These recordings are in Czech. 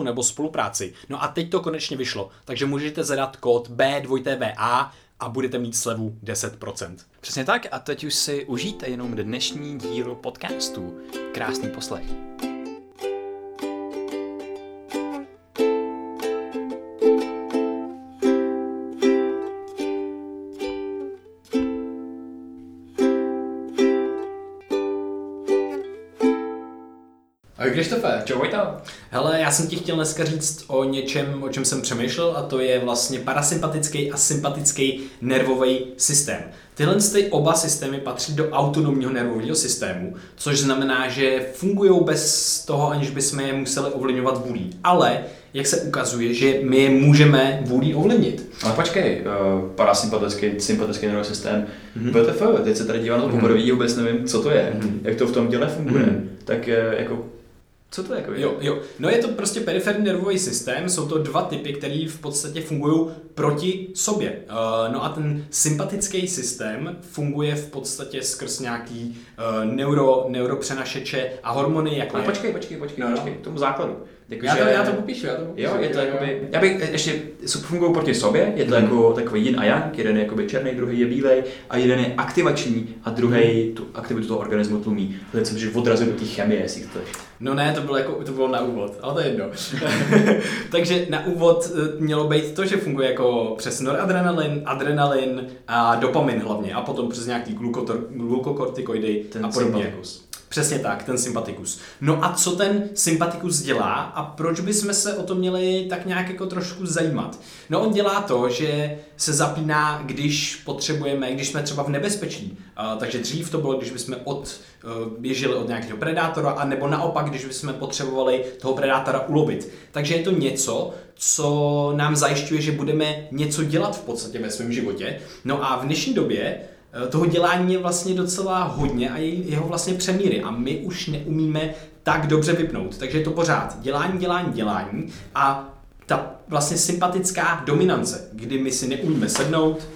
nebo spolupráci. No a teď to konečně vyšlo, takže můžete zadat kód B2TVA a budete mít slevu 10%. Přesně tak a teď už si užijte jenom dnešní díl podcastu. Krásný poslech. Ahoj Krištofe. Čau Vojta. Hele, já jsem ti chtěl dneska říct o něčem, o čem jsem přemýšlel a to je vlastně parasympatický a sympatický nervový systém. Tyhle ty oba systémy patří do autonomního nervového systému, což znamená, že fungují bez toho, aniž bychom je museli ovlivňovat vůlí. Ale jak se ukazuje, že my je můžeme vůlí ovlivnit. Ale počkej, uh, parasympatický, sympatický nervový systém, mm-hmm. BTF, teď se tady dívám na to poprvé, mm-hmm. vůbec nevím, co to je, mm-hmm. jak to v tom děle funguje, mm-hmm. tak uh, jako co to jako je? Jo, jo. No je to prostě periferní nervový systém, jsou to dva typy, které v podstatě fungují proti sobě. Uh, no a ten sympatický systém funguje v podstatě skrz nějaký uh, neuro, neuropřenašeče a hormony, jako Ale je... počkej, počkej, počkej, no, počkej, k tomu základu. Jako, já, to, já to popíšu, já to popíšu. Jo, je to jakoby, já bych ještě fungují proti sobě, je to hmm. jako takový yin a yang, jeden je jakoby černý, druhý je bílej a jeden je aktivační a druhý hmm. tu aktivitu toho organismu tlumí. To je co, že odrazuje do té chemie, jestli chceš. No ne, to bylo, jako, to bylo na úvod, ale to je jedno. Takže na úvod eh, mělo být to, že funguje jako přes noradrenalin, adrenalin a dopamin hlavně a potom přes nějaký glukokortikoidy a podobně. Sympatikus. Přesně tak, ten sympatikus. No a co ten sympatikus dělá a proč bychom se o to měli tak nějak jako trošku zajímat? No on dělá to, že se zapíná, když potřebujeme, když jsme třeba v nebezpečí. Uh, takže dřív to bylo, když bychom od, uh, běželi od nějakého predátora, a nebo naopak, když bychom potřebovali toho predátora ulovit. Takže je to něco, co nám zajišťuje, že budeme něco dělat v podstatě ve svém životě. No a v dnešní době Eh, toho dělání je vlastně docela hodně a jeho vlastně přemíry a my už neumíme tak dobře vypnout. Takže je to pořád dělání, dělání, dělání a ta vlastně sympatická dominance, kdy my si neumíme sednout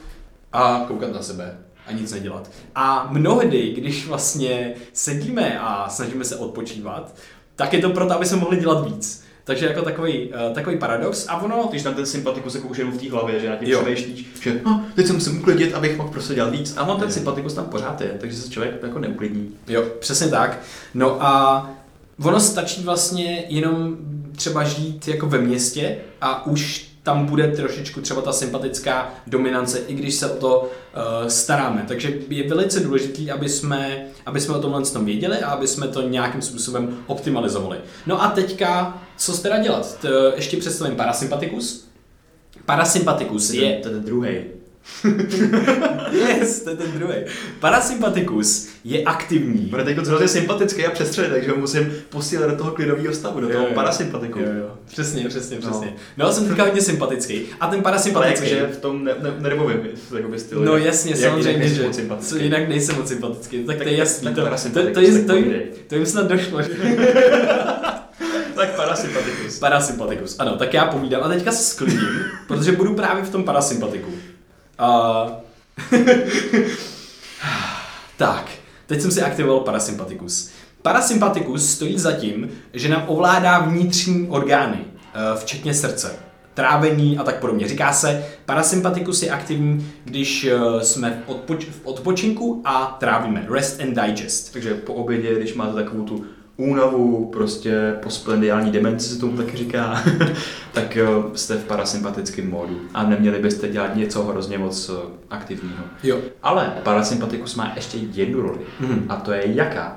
a koukat na sebe a nic nedělat. A mnohdy, když vlastně sedíme a snažíme se odpočívat, tak je to proto, aby jsme mohli dělat víc. Takže jako takový, uh, takový paradox a ono... Když na ten sympatikus jako už jenom v té hlavě, že na tím přemýšlíš, že no, teď se musím uklidit, abych mohl prostě dělat víc. A on ten sympatikus tam pořád je, takže se člověk jako neuklidní. Jo, přesně tak. No a ono stačí vlastně jenom třeba žít jako ve městě a už tam bude trošičku třeba ta sympatická dominance, i když se o to uh, staráme. Takže je velice důležité, aby jsme, aby jsme o tomhle tom věděli a aby jsme to nějakým způsobem optimalizovali. No a teďka, co se teda dělat? To ještě představím parasympatikus. Parasympatikus je... To je ten druhý. yes, to je ten druhý. Parasympatikus je aktivní. Bude teď hrozně sympatický a přestřelit, takže ho musím posílat do toho klidového stavu, do toho jo, parasympatiku. Jo, jo. Přesně, přesně, přesně. No, no jsem teďka hodně sympatický. A ten parasympatický... Ale v tom ne, ne, nervovém stylu. No jasně, jak, samozřejmě, že co, jinak nejsem moc sympatický. Tak, tak to je jasný. Tak to, to, to, to, je, to, to jim snad došlo. tak parasympatikus. Parasympatikus, ano, tak já povídám a teďka se sklidím, protože budu právě v tom parasympatiku. Uh, tak, teď jsem si aktivoval parasympatikus. Parasympatikus stojí za tím, že nám ovládá vnitřní orgány, uh, včetně srdce, trávení a tak podobně. Říká se, parasympatikus je aktivní, když uh, jsme v, odpoč- v odpočinku a trávíme. Rest and digest. Takže po obědě, když máte takovou tu únavu, prostě postplendiální demenci se tomu taky říká, tak jste v parasympatickém módu a neměli byste dělat něco hrozně moc eh, aktivního. Jo. Ale parasympatikus má ještě jednu roli mm. a to je jaká?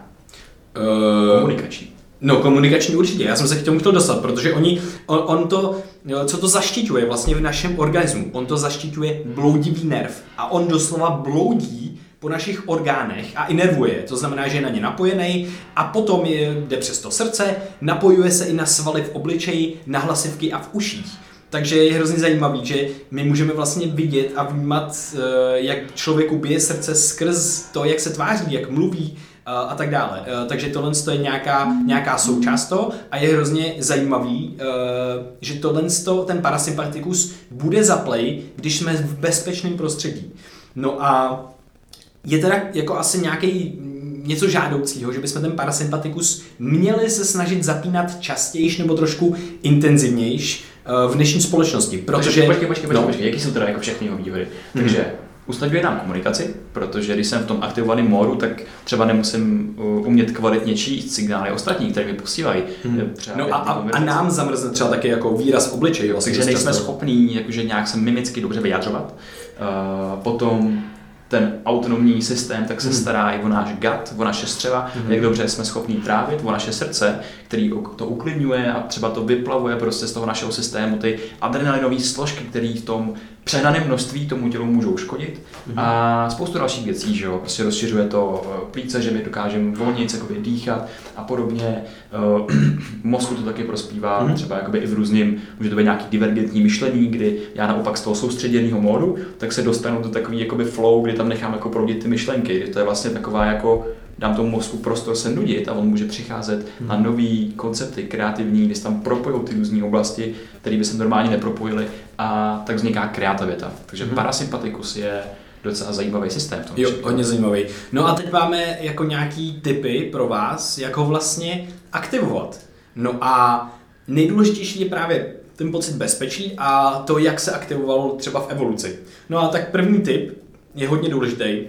Uh, Komunikační. No komunikační určitě, já jsem se k tomu chtěl dostat, protože oni, on, on to, co to zaštiťuje vlastně v našem organismu, on to zaštiťuje bloudivý nerv a on doslova bloudí po našich orgánech a inervuje. To znamená, že je na ně napojený a potom jde přes to srdce, napojuje se i na svaly v obličeji, na hlasivky a v uších. Takže je hrozně zajímavý, že my můžeme vlastně vidět a vnímat, eh, jak člověku bije srdce skrz to, jak se tváří, jak mluví, a tak dále. Eh, takže tohle je nějaká, nějaká součást toho a je hrozně zajímavý, eh, že tohle ten parasympatikus bude zaplay, když jsme v bezpečném prostředí. No a je teda jako asi nějaký něco žádoucího, že bychom ten parasympatikus měli se snažit zapínat častěji nebo trošku intenzivnější eh, v dnešní společnosti. Protože... Počkej, počkej, počkej, no. počkej, jaký jsou teda jako všechny jeho výhody? Hmm. Takže usnadňuje nám komunikaci, protože když jsem v tom aktivovaném módu, tak třeba nemusím uh, umět kvalitně číst signály ostatní, které mi posílají. Hmm. No a, a, a, nám zamrzne třeba taky jako výraz obličeje. Vlastně Takže nejsme schopní jakože nějak se mimicky dobře vyjadřovat. Uh, potom ten autonomní systém, tak se hmm. stará i o náš gut, o naše střeva, mm. jak dobře jsme schopni trávit, o naše srdce, který to uklidňuje a třeba to vyplavuje prostě z toho našeho systému ty adrenalinové složky, které v tom přehnaném množství tomu tělu můžou škodit mm. a spoustu dalších věcí, že jo, prostě rozšiřuje to eh, plíce, že my dokážeme volněji dýchat a podobně. Uh, mozku to taky prospívá, mm. třeba jakoby i v různým, může to být nějaký divergentní myšlení, kdy já naopak z toho soustředěného módu, tak se dostanu do takový jakoby flow, kdy tam nechám jako proudit ty myšlenky. To je vlastně taková jako dám tomu mozku prostor se nudit a on může přicházet hmm. na nové koncepty, kreativní, kdy se tam propojí ty různé oblasti, které by se normálně nepropojily a tak vzniká kreativita. Takže hmm. parasympatikus je docela zajímavý systém. tom jo, hodně zajímavý. No a teď máme jako nějaký typy pro vás, jak ho vlastně aktivovat. No a nejdůležitější je právě ten pocit bezpečí a to, jak se aktivoval třeba v evoluci. No a tak první tip je hodně důležitý,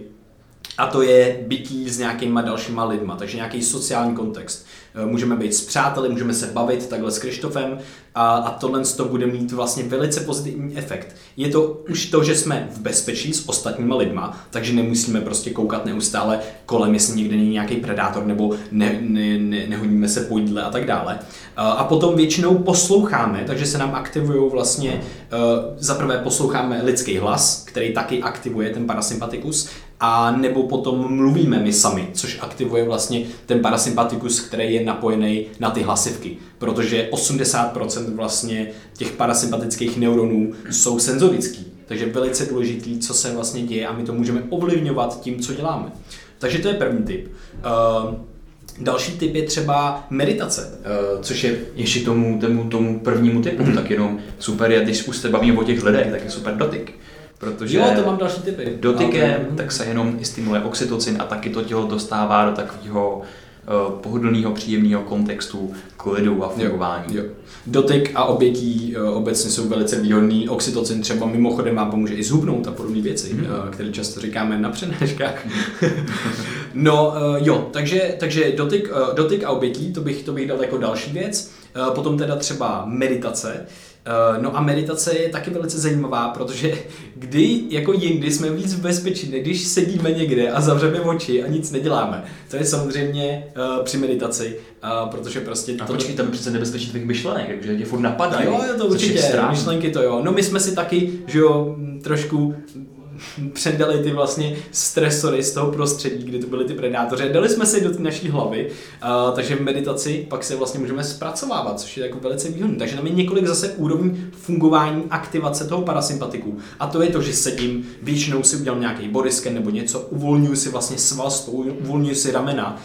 a to je bytí s nějakýma dalšíma lidma, takže nějaký sociální kontext. Eh, můžeme být s přáteli, můžeme se bavit takhle s Krištofem a, a tohle to bude mít vlastně velice pozitivní efekt. Je to už to, že jsme v bezpečí s ostatníma lidma, takže nemusíme prostě koukat neustále kolem, jestli někde není nějaký predátor nebo ne, ne, ne, nehodíme se po jídle a tak dále. A potom většinou posloucháme, takže se nám aktivují vlastně, eh, za prvé posloucháme lidský hlas, který taky aktivuje ten parasympatikus, a nebo potom mluvíme my sami, což aktivuje vlastně ten parasympatikus, který je napojený na ty hlasivky, protože 80% vlastně těch parasympatických neuronů jsou senzorický, takže velice důležitý, co se vlastně děje a my to můžeme ovlivňovat tím, co děláme. Takže to je první tip. Uh, Další typ je třeba meditace, uh, což je ještě tomu, tomu, tomu prvnímu typu, mm. tak jenom super je, když už se bavíme o těch lidech, tak je super dotyk. Protože jo, to mám další typy. Dotykem okay. tak se jenom i stimuluje oxytocin a taky to tělo dostává do takového uh, pohodlného, příjemného kontextu klidu a fungování. Jo, jo. Dotyk a obětí uh, obecně jsou velice výhodný. Oxytocin třeba mimochodem vám pomůže i zhubnout a podobné věci, mm. které často říkáme na přednáškách. no jo, takže, takže dotyk, dotyk a obětí, to bych, to bych dal jako další věc. Potom teda třeba meditace. Eh, no a meditace je taky velice zajímavá, protože kdy jako jindy jsme víc v bezpečí, když sedíme někde a zavřeme oči a nic neděláme. To je samozřejmě uh, při meditaci, uh, protože prostě... A to... počkej, tam je přece nebezpečí tvých myšlenek, takže tě furt napadají. Jo, jo, to určitě, myšlenky to jo. No my jsme si taky, že jo, trošku předali ty vlastně stresory z toho prostředí, kdy to byly ty predátoři. Dali jsme si do naší hlavy, uh, takže v meditaci pak se vlastně můžeme zpracovávat, což je jako velice výhodné. Takže tam je několik zase úrovní fungování aktivace toho parasympatiku. A to je to, že sedím, většinou si udělám nějaký body scan nebo něco, uvolňuji si vlastně sval, uvolňuji si ramena,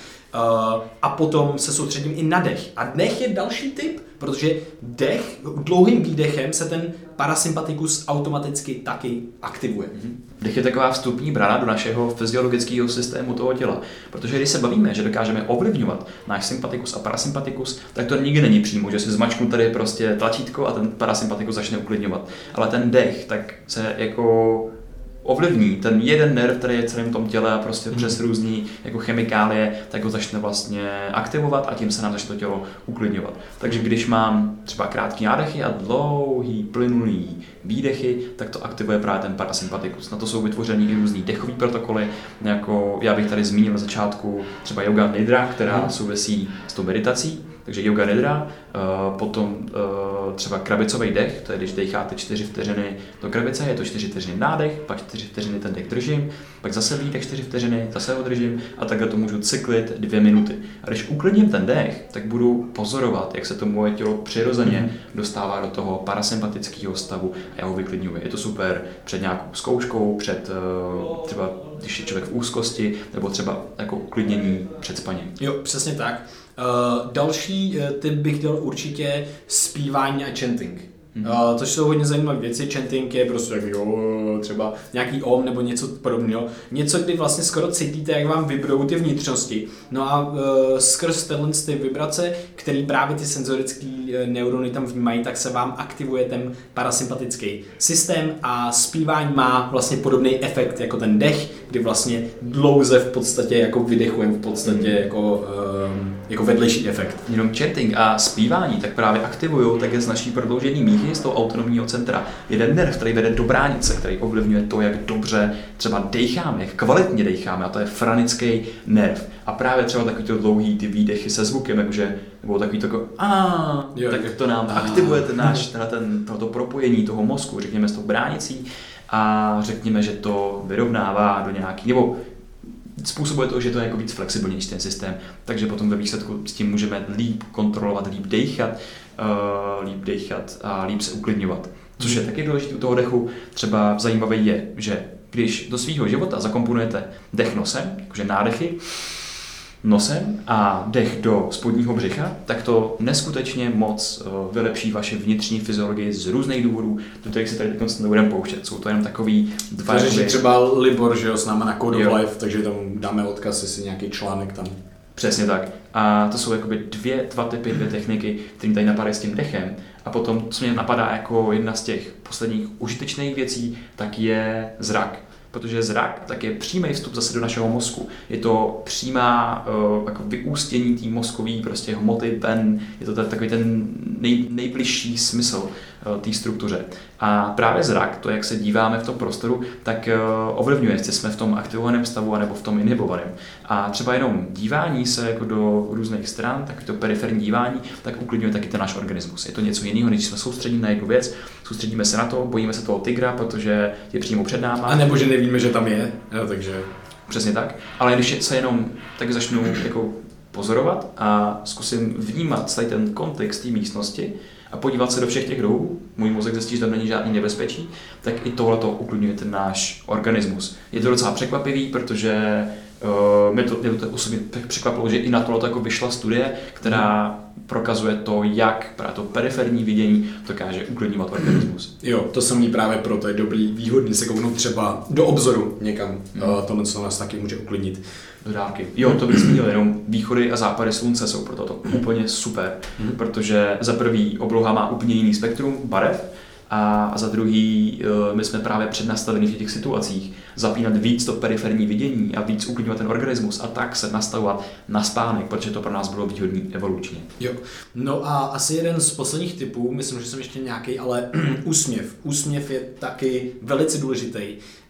a potom se soustředím i na dech. A dech je další typ, protože dech, dlouhým výdechem se ten parasympatikus automaticky taky aktivuje. Mm-hmm. Dech je taková vstupní brána do našeho fyziologického systému toho těla. Protože když se bavíme, že dokážeme ovlivňovat náš sympatikus a parasympatikus, tak to nikdy není přímo, že si zmačknu tady prostě tlačítko a ten parasympatikus začne uklidňovat. Ale ten dech tak se jako ovlivní ten jeden nerv, který je celým tom těle a prostě mm. přes různý jako chemikálie, tak ho začne vlastně aktivovat a tím se nám začne to tělo uklidňovat. Takže když mám třeba krátký nádechy a dlouhý, plynulý výdechy, tak to aktivuje právě ten parasympatikus. Na to jsou vytvořeny i různý dechový protokoly, jako já bych tady zmínil na začátku třeba yoga nidra, která mm. souvisí s tou meditací, takže yoga nidra, uh, potom uh, třeba krabicový dech, to je když decháte 4 vteřiny do krabice, je to 4 vteřiny nádech, pak 4 vteřiny ten dech držím, pak zase výdech 4 vteřiny, zase ho držím a takhle to můžu cyklit 2 minuty. A když uklidním ten dech, tak budu pozorovat, jak se to moje tělo přirozeně mm-hmm. dostává do toho parasympatického stavu a já ho vyklidňuji. Je to super před nějakou zkouškou, před uh, třeba když je člověk v úzkosti, nebo třeba jako uklidnění před spaním. Jo, přesně tak. Uh, další uh, tip bych dal určitě zpívání a chanting. Mm-hmm. Uh, což jsou hodně zajímavé věci. Chanting je prostě jak jo, třeba nějaký om nebo něco podobného. Něco, kdy vlastně skoro cítíte, jak vám vibrou ty vnitřnosti. No a uh, skrz tyhle ty vibrace, který právě ty senzorické neurony tam vnímají, tak se vám aktivuje ten parasympatický systém a zpívání má vlastně podobný efekt jako ten dech, kdy vlastně dlouze v podstatě jako vydechujeme v podstatě mm-hmm. jako, uh, jako vedlejší efekt. Jenom chanting a zpívání tak právě aktivují také značí prodloužení míchy z toho autonomního centra. Jeden nerv, který vede do bránice, který ovlivňuje to, jak dobře třeba decháme, jak kvalitně decháme, a to je franický nerv. A právě třeba takový to dlouhý ty výdechy se zvukem, jakože, nebo takový to jako a, tak to nám aktivuje ten náš, teda ten, to propojení toho mozku, řekněme s tou bránicí a řekněme, že to vyrovnává do nějaký, nebo způsobuje to, že to je jako víc flexibilnější ten systém, takže potom ve výsledku s tím můžeme líp kontrolovat, líp dechat, uh, líp dechat a líp se uklidňovat. Což je taky důležité u toho dechu. Třeba zajímavé je, že když do svého života zakomponujete dech nosem, jakože nádechy, nosem a dech do spodního břicha, tak to neskutečně moc uh, vylepší vaše vnitřní fyziologii z různých důvodů, do kterých se tady teď nebudeme pouštět. Jsou to jenom takový dva To řeší třeba Libor, že jo, s náma na Code of Life, takže tam dáme odkaz, jestli nějaký článek tam. Přesně tak. A to jsou jakoby dvě, dva typy, dvě techniky, které tady napadají s tím dechem. A potom, co mě napadá jako jedna z těch posledních užitečných věcí, tak je zrak protože zrak tak je přímý vstup zase do našeho mozku. Je to přímá uh, jako vyústění té mozkové prostě hmoty ven, je to takový ten nej, nejbližší smysl té struktuře. A právě zrak, to, jak se díváme v tom prostoru, tak uh, ovlivňuje, jestli jsme v tom aktivovaném stavu nebo v tom inhibovaném. A třeba jenom dívání se jako do různých stran, tak to periferní dívání, tak uklidňuje taky ten náš organismus. Je to něco jiného, než jsme soustředíme na jednu věc, soustředíme se na to, bojíme se toho tygra, protože je přímo před náma. A nebo že nevíme, že tam je, jo, takže... Přesně tak. Ale když se jenom tak začnu jako pozorovat a zkusím vnímat celý ten kontext té místnosti, a podívat se do všech těch druhů, můj mozek zjistí, že tam není žádný nebezpečí, tak i tohle to uklidňuje ten náš organismus. Je to docela překvapivý, protože uh, mě to, mě to osobně překvapilo, že i na tohle jako vyšla studie, která prokazuje to, jak právě to periferní vidění dokáže uklidňovat organismus. Jo, to samý právě proto je dobrý, výhodný se kouknout třeba do obzoru někam. Hmm. Uh, tohle, co nás taky může uklidnit dodávky. Jo, to bych zmínil, jenom východy a západy slunce jsou proto to úplně super, mm. protože za prvý obloha má úplně jiný spektrum barev, a, za druhý, e, my jsme právě přednastaveni v těch situacích zapínat víc to periferní vidění a víc uklidňovat ten organismus a tak se nastavovat na spánek, protože to pro nás bylo výhodný evolučně. Jo. No a asi jeden z posledních typů, myslím, že jsem ještě nějaký, ale úsměv. Úsměv je taky velice důležitý.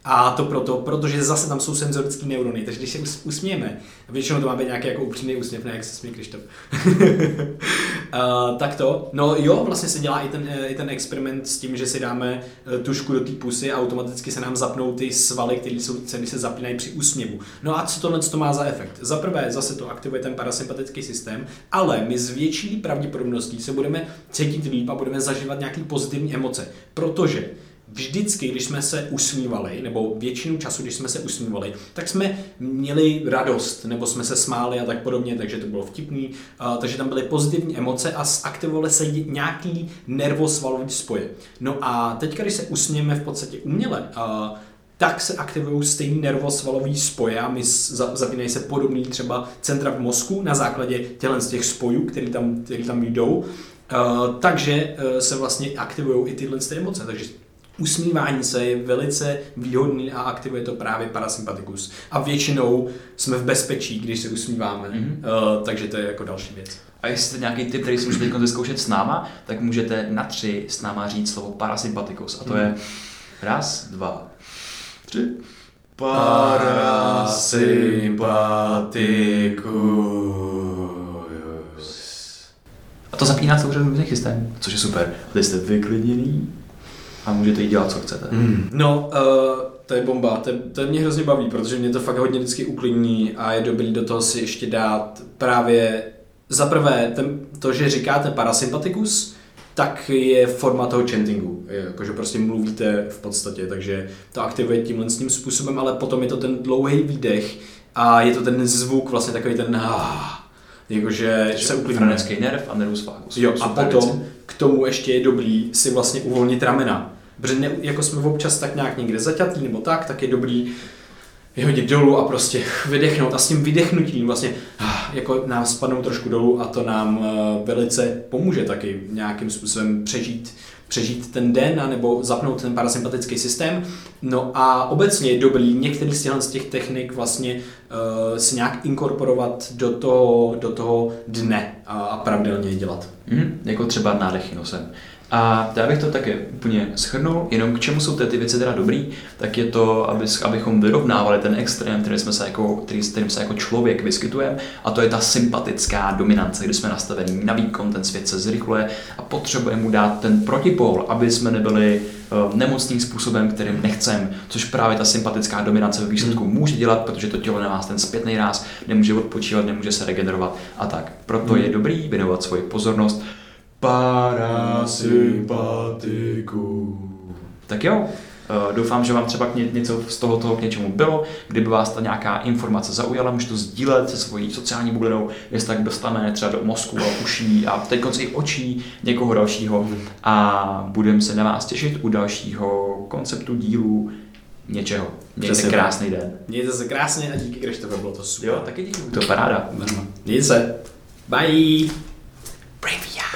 A to proto, protože zase tam jsou senzorické neurony, takže když se usmějeme, většinou to má být nějaký jako upřímný úsměv, ne jak se smí Krištof. uh, tak to, no jo, vlastně se dělá i ten, i ten experiment s tím, že si dáme eh, tušku do té pusy a automaticky se nám zapnou ty svaly, které jsou, které se zapínají při úsměvu. No a co tohle to má za efekt? Za prvé zase to aktivuje ten parasympatický systém, ale my s větší pravděpodobností se budeme cítit líp a budeme zažívat nějaké pozitivní emoce, protože vždycky, když jsme se usmívali, nebo většinu času, když jsme se usmívali, tak jsme měli radost, nebo jsme se smáli a tak podobně, takže to bylo vtipný, takže tam byly pozitivní emoce a zaktivovaly se nějaký nervosvalový spoje. No a teď, když se usmějeme v podstatě uměle, tak se aktivují stejný nervosvalový spoje a my zapínají se podobný třeba centra v mozku na základě tělen z těch spojů, které tam, který tam jdou. Uh, takže uh, se vlastně aktivují i tyhle emoce. Takže usmívání se je velice výhodný a aktivuje to právě parasympatikus. A většinou jsme v bezpečí, když se usmíváme, mm-hmm. uh, takže to je jako další věc. A jestli jste nějaký tip, který si můžete teď zkoušet s náma, tak můžete na tři s náma říct slovo parasympatikus. A to je raz, dva, tři. Parasympatikus. A to zapíná celou řadu různých systémů, což je super. A jste vyklidněný a můžete jí dělat, co chcete. Mm. No, uh, to je bomba, to, to mě hrozně baví, protože mě to fakt hodně vždycky uklidní a je dobrý do toho si ještě dát právě za prvé ten, to, že říkáte parasympatikus, tak je forma toho chantingu, jakože prostě mluvíte v podstatě, takže to aktivuje tímhle s tím způsobem, ale potom je to ten dlouhý výdech a je to ten zvuk, vlastně takový ten ah, jakože se uklidňuje. Franický nerv a nervus vagus. Jo, a potom věci. k tomu ještě je dobrý si vlastně uvolnit ramena. Protože ne, jako jsme občas tak nějak někde zaťatý nebo tak, tak je dobrý vyhodit dolů a prostě vydechnout a s tím vydechnutím vlastně ah, jako nám spadnou trošku dolů a to nám eh, velice pomůže taky nějakým způsobem přežít přežít ten den nebo zapnout ten parasympatický systém. No a obecně je dobrý některý z těch technik vlastně uh, si nějak inkorporovat do toho, do toho dne a, a pravidelně dělat. Mhm, jako třeba nádechy nosem. A já bych to také úplně shrnul, jenom k čemu jsou ty, ty věci teda dobrý, tak je to, aby, abychom vyrovnávali ten extrém, který jsme se jako, který, s kterým se jako člověk vyskytujeme, a to je ta sympatická dominance, kdy jsme nastavení na výkon, ten svět se zrychluje a potřebujeme mu dát ten protipol, aby jsme nebyli uh, nemocným způsobem, kterým nechcem, což právě ta sympatická dominance ve výsledku může dělat, protože to tělo nemá ten zpětný ráz, nemůže odpočívat, nemůže se regenerovat a tak. Proto je dobrý věnovat svoji pozornost parasympatiku. Tak jo, eh, doufám, že vám třeba něco z toho, toho k něčemu bylo. Kdyby vás ta nějaká informace zaujala, můžete to sdílet se svojí sociální bublinou, jestli tak dostane třeba do mozku a uší a teď konce i očí někoho dalšího. A budeme se na vás těšit u dalšího konceptu dílu něčeho. Mějte Přesně krásný den. Mějte se krásně a díky Krištofe, bylo to super. Jo, taky díky. To je paráda. Mějte se. Bye. Bravia.